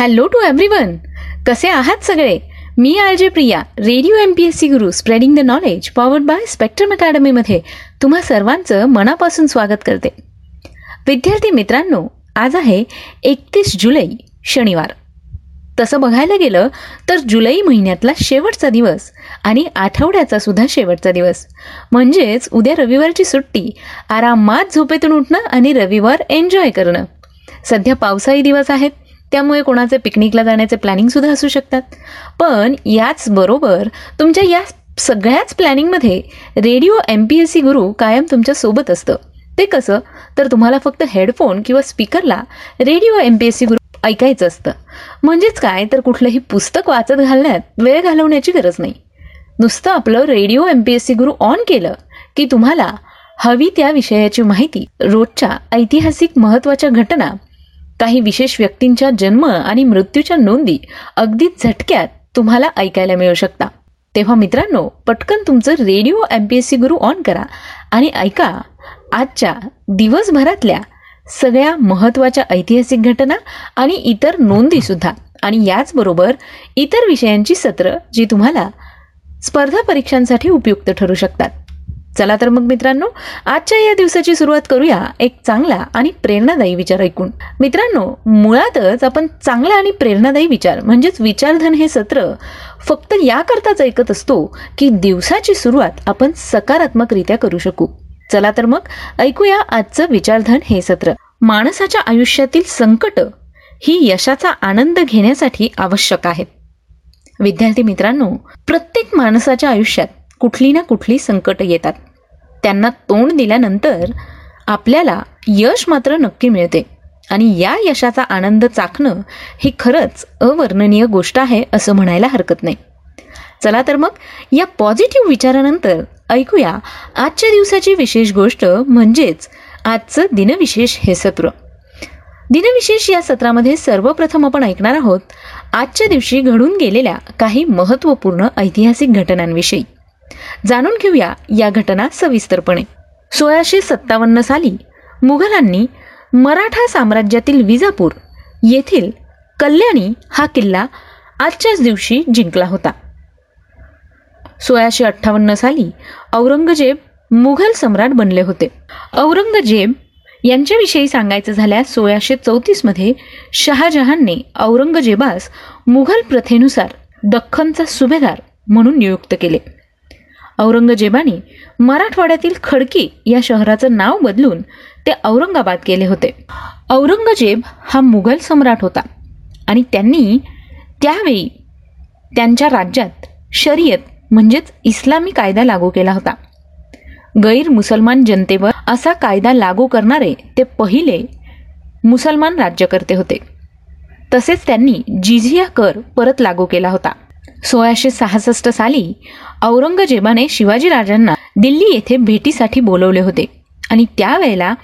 Hello to everyone कसे आहात सगळे? मी R J Priya radio M P S C Guru spreading the knowledge powered by Spectrum अकॅडमीमध्ये तुम्हा सर्वांचं मनापासून स्वागत करते. विद्यार्थी मित्रांनो आज आहे एकतीस जुलै शनिवार. तसं बघायला गेलं तर जुलै महिन्यातला शेवटचा दिवस आणि आठवड्याचा सुद्धा शेवटचा दिवस. म्हणजेच उद्या रविवारची सुट्टी आरामात झोपेतून उठणं आणि रविवार एन्जॉय करणं. सध्या पावसाळी दिवस आहेत त्यामुळे कोणाचे पिकनिकला जाण्याचे प्लॅनिंगसुद्धा असू शकतात. पण याचबरोबर तुमच्या या सगळ्याच प्लॅनिंगमध्ये radio M P S C Guru कायम तुमच्यासोबत असतं. ते कसं? तर तुम्हाला फक्त हेडफोन किंवा स्पीकरला radio M P S C Guru ऐकायचं असतं. म्हणजेच काय? तर कुठलंही पुस्तक वाचत घालण्यात वेळ घालवण्याची गरज नाही. नुसतं आपलं radio M P S C Guru on केलं की तुम्हाला हवी त्या विषयाची माहिती रोजच्या ऐतिहासिक महत्त्वाच्या घटना काही विशेष व्यक्तींच्या जन्म आणि मृत्यूच्या नोंदी अगदी झटक्यात तुम्हाला ऐकायला मिळू शकता. तेव्हा मित्रांनो पटकन तुमचं radio M P S C Guru on करा आणि ऐका आजच्या दिवसभरातल्या सगळ्या महत्त्वाच्या ऐतिहासिक घटना आणि इतर नोंदीसुद्धा आणि याचबरोबर इतर विषयांची सत्र जी तुम्हाला स्पर्धा परीक्षांसाठी उपयुक्त ठरू शकतात. चला तर मग मित्रांनो आजच्या या दिवसाची सुरुवात करूया एक चांगला आणि प्रेरणादायी विचार ऐकून. मित्रांनो मुळातच आपण चांगला आणि प्रेरणादायी विचार म्हणजेच विचारधन हे सत्र फक्त याकरताच ऐकत असतो की दिवसाची सुरुवात आपण सकारात्मकरित्या करू शकू. चला तर मग ऐकूया आजचं विचारधन हे सत्र. माणसाच्या आयुष्यातील संकट ही यशाचा आनंद घेण्यासाठी आवश्यक आहेत विद्यार्थी मित्रांनो प्रत्येक माणसाच्या आयुष्यात कुठली ना कुठली संकटं येतात. त्यांना तोंड दिल्यानंतर आपल्याला यश मात्र नक्की मिळते. आणि या यशाचा आनंद चाखणं ही खरंच अवर्णनीय गोष्ट आहे असं म्हणायला हरकत नाही. चला तर मग या पॉझिटिव्ह विचारानंतर ऐकूया आजच्या दिवसाची विशेष गोष्ट म्हणजेच आजचं दिनविशेष हे सत्र. दिनविशेष या सत्रामध्ये सर्वप्रथम आपण ऐकणार आहोत आजच्या दिवशी घडून गेलेल्या काही महत्त्वपूर्ण ऐतिहासिक घटनांविषयी. जाणून घेऊया या घटना सविस्तरपणे. सोळाशे सत्तावन्न साली मुघलांनी मराठा साम्राज्यातील विजापूर येथील कल्याणी हा किल्ला आजच्याच दिवशी जिंकला होता. सोळाशे अठ्ठावन्न साली औरंगजेब मुघल सम्राट बनले होते. औरंगजेब यांच्याविषयी सांगायचं झाल्यास सोळाशे चौतीसमध्ये शहाजहानने औरंगजेबास मुघल प्रथेनुसार दख्खनचा सुभेदार म्हणून नियुक्त केले. औरंगजेबाने मराठवाड्यातील खडकी या शहराचं नाव बदलून ते औरंगाबाद केले होते. औरंगजेब हा मुघल सम्राट होता आणि त्यांनी त्यावेळी त्यांच्या राज्यात शर्यत म्हणजेच इस्लामी कायदा लागू केला होता. गैर मुसलमान जनतेवर असा कायदा लागू करणारे ते पहिले मुसलमान राज्यकर्ते होते. तसेच त्यांनी जिझिया कर परत लागू केला होता. सोळाशे सहासष्ट साली औरंगजेबाने शिवाजीराजांना दिल्ली येथे भेटीसाठी बोलवले होते. आणि त्यावेळेला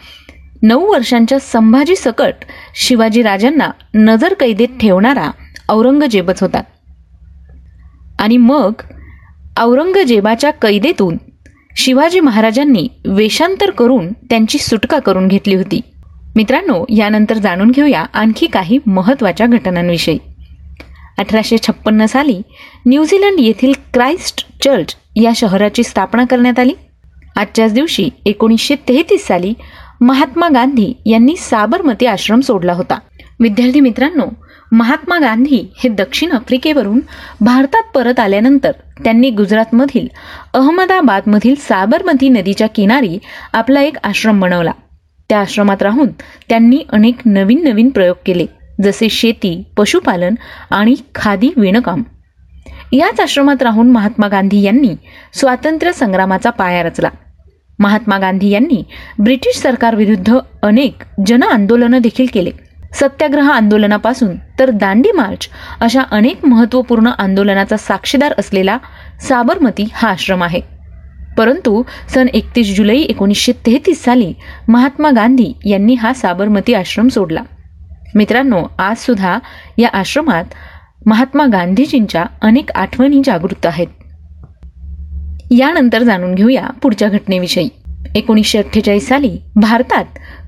नऊ वर्षांच्या संभाजी सकट शिवाजीराजांना नजर कैदेत ठेवणारा औरंगजेबच होता. आणि मग औरंगजेबाच्या कैदेतून शिवाजी महाराजांनी वेषांतर करून त्यांची सुटका करून घेतली होती. मित्रांनो यानंतर जाणून घेऊया आणखी काही महत्त्वाच्या घटनांविषयी. अठराशे छप्पन्न साली न्यूझीलंड येथील क्राइस्ट चर्च या शहराची स्थापना करण्यात आली. आजच्याच दिवशी एकोणीसशे तेहतीस साली महात्मा गांधी यांनी साबरमती आश्रम सोडला होता. विद्यार्थी मित्रांनो महात्मा गांधी हे दक्षिण आफ्रिकेवरून भारतात परत आल्यानंतर त्यांनी गुजरातमधील अहमदाबादमधील साबरमती नदीच्या किनारी आपला एक आश्रम बनवला. त्या आश्रमात राहून त्यांनी अनेक नवीन नवीन प्रयोग केले. जसे शेती पशुपालन आणि खादी विणकाम. याच आश्रमात राहून महात्मा गांधी यांनी स्वातंत्र्य संग्रामाचा पाया रचला. महात्मा गांधी यांनी ब्रिटिश सरकारविरुद्ध अनेक जन आंदोलनं देखील केले. सत्याग्रह आंदोलनापासून तर दांडी मार्च अशा अनेक महत्त्वपूर्ण आंदोलनाचा साक्षीदार असलेला साबरमती हा आश्रम आहे. परंतु सन एकतीस जुलै एकोणीसशे तेहतीस साली महात्मा गांधी यांनी हा साबरमती आश्रम सोडला. मित्रांनो आज सुद्धा या आश्रमात महात्मा गांधीजींच्या अनेक आठवणी जागृत आहेत. यानंतर जाणून घेऊया पुढच्या घटनेविषयी. एकोणीसशे अठ्ठेचाळीस साली भारतात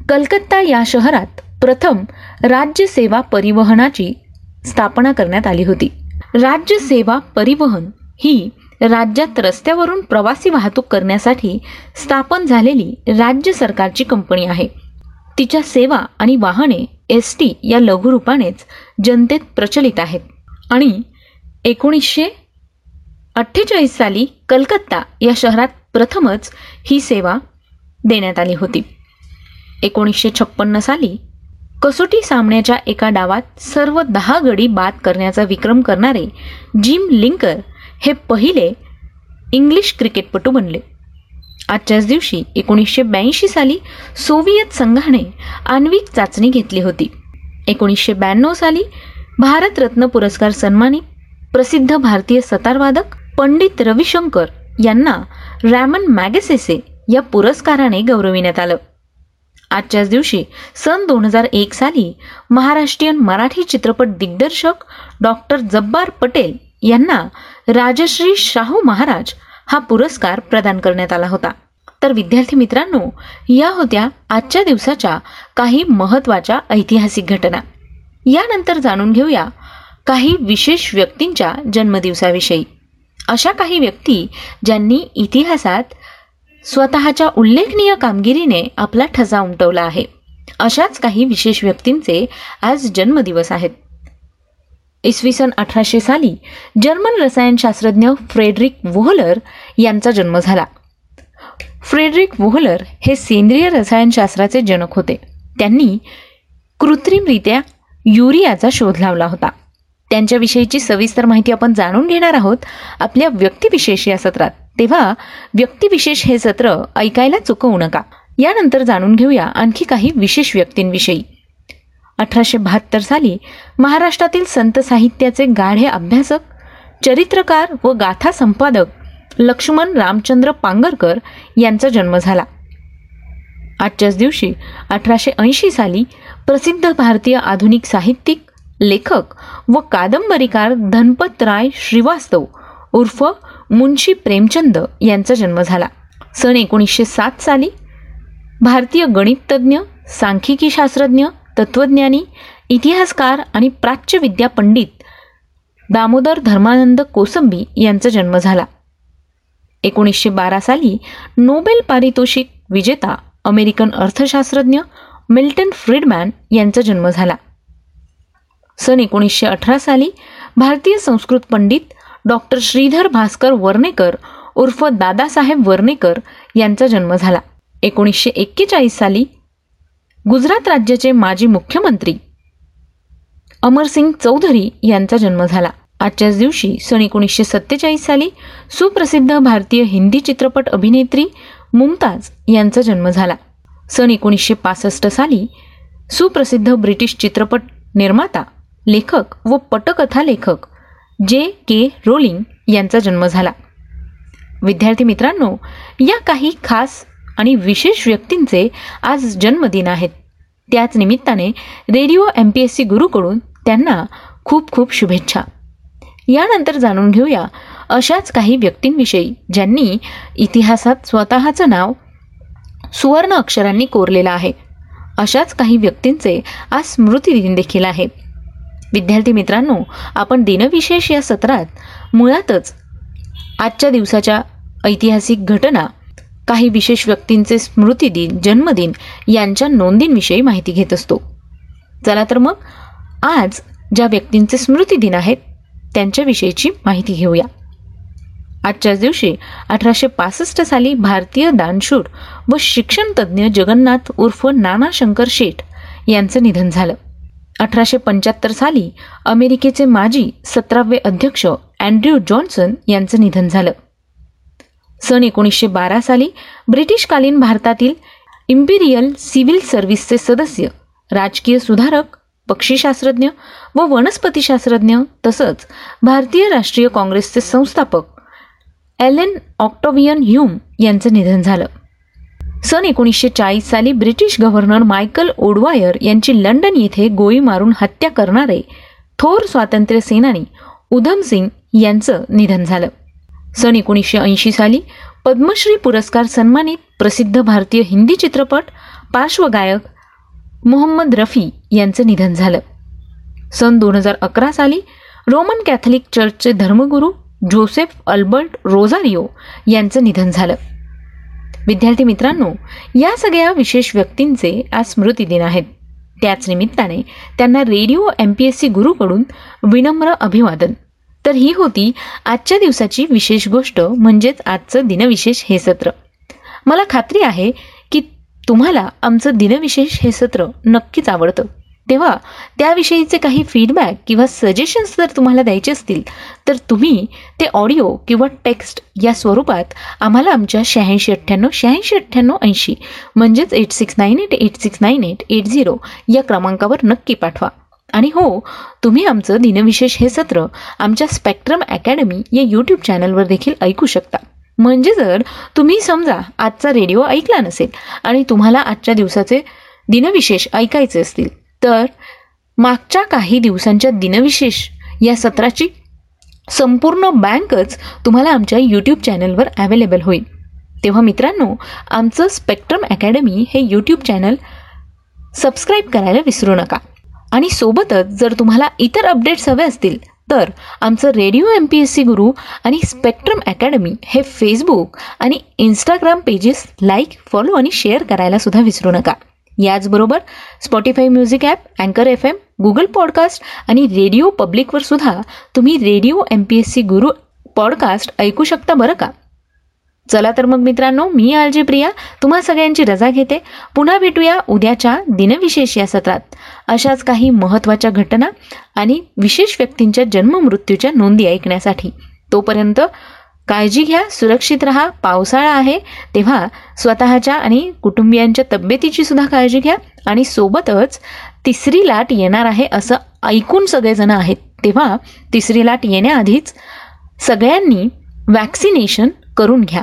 कलकत्ता या शहरात प्रथम राज्य सेवा परिवहनाची स्थापना करण्यात आली होती. राज्य सेवा परिवहन ही राज्यात रस्त्यावरून प्रवासी वाहतूक करण्यासाठी स्थापन झालेली राज्य सरकारची कंपनी आहे. तिच्या सेवा आणि वाहने एस टी या लघुरूपानेच जनतेत प्रचलित आहेत. आणि एकोणीसशे अठ्ठेचाळीस साली कलकत्ता या शहरात प्रथमच ही सेवा देण्यात आली होती. एकोणीसशे छप्पन्न साली कसोटी सामन्याच्या एका डावात सर्व दहा गडी बाद करण्याचा विक्रम करणारे जिम लिंकर हे पहिले इंग्लिश क्रिकेटपटू बनले. आजच्याच दिवशी एकोणीसशे ब्याऐंशी साली सोव्हिएत संघाने आण्विक चाचणी घेतली होती. एकोणीसशे ब्याण्णव साली भारतरत्न पुरस्कार सन्मानित प्रसिद्ध भारतीय सतारवादक पंडित रविशंकर यांना रॅमन मॅगसेसे या पुरस्काराने गौरविण्यात आलं. आजच्याच दिवशी सन दोन हजार एक साली महाराष्ट्रीयन मराठी चित्रपट दिग्दर्शक डॉक्टर जब्बार पटेल यांना राजश्री शाहू महाराज हा पुरस्कार प्रदान करण्यात आला होता. तर विद्यार्थी मित्रांनो या होत्या आजच्या दिवसाच्या काही महत्त्वाच्या ऐतिहासिक घटना. यानंतर जाणून घेऊया काही विशेष व्यक्तींच्या जन्मदिवसाविषयी. अशा काही व्यक्ती ज्यांनी इतिहासात स्वतःच्या उल्लेखनीय कामगिरीने आपला ठसा उमटवला आहे. अशाच काही विशेष व्यक्तींचे आज जन्मदिवस आहेत. इसवी सन अठराशे साली जर्मन रसायनशास्त्रज्ञ फ्रेडरिक वोहलर यांचा जन्म झाला. फ्रेडरिक वोहलर हे सेंद्रिय रसायनशास्त्राचे जनक होते. त्यांनी कृत्रिमरित्या युरियाचा शोध लावला होता. त्यांच्याविषयीची सविस्तर माहिती आपण जाणून घेणार आहोत आपल्या व्यक्तिविशेष या सत्रात. तेव्हा व्यक्तिविशेष हे सत्र ऐकायला चुकवू नका. यानंतर जाणून घेऊया आणखी काही विशेष व्यक्तींविषयी. अठराशे बहात्तर साली महाराष्ट्रातील संत साहित्याचे गाढे अभ्यासक चरित्रकार व गाथा संपादक लक्ष्मण रामचंद्र पांगरकर यांचा जन्म झाला. आजच्याच दिवशी अठराशे ऐंशी साली प्रसिद्ध भारतीय आधुनिक साहित्यिक लेखक व कादंबरीकार धनपतराय श्रीवास्तव उर्फ मुन्शी प्रेमचंद यांचा जन्म झाला. सन एकोणीसशे सात साली भारतीय गणिततज्ज्ञ सांख्यिकी शास्त्रज्ञ तत्त्वज्ञानी इतिहासकार आणि प्राच्यविद्या पंडित दामोदर धर्मानंद कोसंबी यांचा जन्म झाला. एकोणीसशे बारा साली नोबेल पारितोषिक विजेता अमेरिकन अर्थशास्त्रज्ञ मिल्टन फ्रीडमॅन यांचा जन्म झाला. सन एकोणीसशे अठरा साली भारतीय संस्कृत पंडित डॉक्टर श्रीधर भास्कर वर्णेकर उर्फ दादासाहेब वर्णेकर यांचा जन्म झाला. एकोणीसशे एक्केचाळीस साली गुजरात राज्याचे माजी मुख्यमंत्री अमरसिंग चौधरी यांचा जन्म झाला. आजच्याच दिवशी सन एकोणीसशे सत्तेचाळीस साली सुप्रसिद्ध भारतीय हिंदी चित्रपट अभिनेत्री मुमताज यांचा जन्म झाला. सन एकोणीसशे पासष्ट साली सुप्रसिद्ध ब्रिटिश चित्रपट निर्माता लेखक व पटकथा लेखक जे के रोलिंग यांचा जन्म झाला. विद्यार्थी मित्रांनो या काही खास आणि विशेष व्यक्तींचे आज जन्मदिन आहेत. त्याच निमित्ताने radio M P S C गुरुकडून त्यांना खूप खूप शुभेच्छा. यानंतर जाणून घेऊया अशाच काही व्यक्तींविषयी ज्यांनी इतिहासात स्वतःचं नाव सुवर्ण अक्षरांनी कोरलेलं आहे. अशाच काही व्यक्तींचे आज स्मृतिदिन देखील आहे. विद्यार्थी मित्रांनो आपण दिनविशेष या सत्रात मुळातच आजच्या दिवसाच्या ऐतिहासिक घटना काही विशेष व्यक्तींचे स्मृतिदिन जन्मदिन यांच्या नोंदींविषयी माहिती घेत असतो. चला तर मग आज ज्या व्यक्तींचे स्मृतिदिन आहेत त्यांच्याविषयीची माहिती घेऊया. आजच्याच दिवशी अठराशे पासष्ट साली भारतीय दानशूर व शिक्षणतज्ज्ञ जगन्नाथ उर्फ नाना शंकर शेठ यांचं निधन झालं. अठराशे पंच्याहत्तर साली अमेरिकेचे माजी सतरावे अध्यक्ष अँड्र्यू जॉन्सन यांचं निधन झालं. सन एकोणीसशे बारा साली ब्रिटिशकालीन भारतातील इम्पिरियल सिव्हिल सर्व्हिसचे सदस्य राजकीय सुधारक पक्षीशास्त्रज्ञ व वनस्पतीशास्त्रज्ञ तसंच भारतीय राष्ट्रीय काँग्रेसचे संस्थापक एलेन ऑक्टोवियन ह्यूम यांचं निधन झालं. सन एकोणीसशे चाळीस साली ब्रिटिश गव्हर्नर मायकल ओडवायर यांची लंडन येथे गोळी मारून हत्या करणारे थोर स्वातंत्र्य सेनानी उधम सिंग यांचं निधन झालं. सन एकोणीसशे ऐंशी साली पद्मश्री पुरस्कार सन्मानित प्रसिद्ध भारतीय हिंदी चित्रपट पार्श्वगायक मोहम्मद रफी यांचं निधन झालं. सन दोन हजार अकरा साली रोमन कॅथलिक चर्चचे धर्मगुरू जोसेफ अल्बर्ट रोझारिओ यांचं निधन झालं. विद्यार्थी मित्रांनो या सगळ्या विशेष व्यक्तींचे आज स्मृती दिन आहेत. त्याच निमित्ताने त्यांना radio M P S C गुरुकडून विनम्र अभिवादन. तर ही होती आजच्या दिवसाची विशेष गोष्ट म्हणजेच आजचं दिनविशेष हे सत्र. मला खात्री आहे की तुम्हाला आमचं दिनविशेष हे सत्र नक्कीच आवडतं. तेव्हा त्याविषयीचे काही फीडबॅक किंवा सजेशन्स जर तुम्हाला द्यायचे असतील तर तुम्ही ते ऑडिओ किंवा टेक्स्ट या स्वरूपात आम्हाला आमच्या शहाऐंशी अठ्ठ्याण्णव शहाऐंशी अठ्ठ्याण्णव ऐंशी म्हणजेच eight six nine eight eight six nine eight eight zero या क्रमांकावर नक्की पाठवा. आणि हो तुम्ही आमचं दिनविशेष हे सत्र आमच्या स्पेक्ट्रम अकॅडमी या यूट्यूब चॅनलवर देखील ऐकू शकता. म्हणजे जर तुम्ही समजा आजचा रेडिओ ऐकला नसेल आणि तुम्हाला आजच्या दिवसाचे दिनविशेष ऐकायचे असतील तर मागच्या काही दिवसांच्या दिनविशेष या सत्राची संपूर्ण बँकच तुम्हाला आमच्या यूट्यूब चॅनलवर अवेलेबल होईल. तेव्हा मित्रांनो आमचं स्पेक्ट्रम अकॅडमी हे यूट्यूब चॅनल सबस्क्राईब करायला विसरू नका. आणि सोबतच जर तुम्हाला इतर अपडेट्स हवे असतील तर आमचं radio M P S C Guru आणि स्पेक्ट्रम अकॅडमी हे फेसबुक आणि इंस्टाग्राम पेजेस लाईक फॉलो आणि शेअर करायला सुद्धा विसरू नका. याचबरोबर स्पॉटीफाय म्युझिक ॲप अँकर एफ एम गुगल पॉडकास्ट आणि रेडिओ पब्लिकवर सुद्धा तुम्ही radio M P S C Guru podcast ऐकू शकता बरं का? चला तर मग मित्रांनो मी आलजी प्रिया तुम्हा सगळ्यांची रजा घेते. पुन्हा भेटूया उद्याच्या दिनविशेष या सत्रात. अशाच काही महत्त्वाच्या घटना आणि विशेष व्यक्तींच्या जन्ममृत्यूच्या नोंदी ऐकण्यासाठी. तोपर्यंत काळजी घ्या सुरक्षित राहा पावसाळा आहे तेव्हा स्वतःच्या आणि कुटुंबियांच्या तब्येतीची सुद्धा काळजी घ्या आणि सोबतच तिसरी लाट येणार आहे असं ऐकून सगळेजण आहेत. तेव्हा तिसरी लाट येण्याआधीच सगळ्यांनी वॅक्सिनेशन करून घ्या.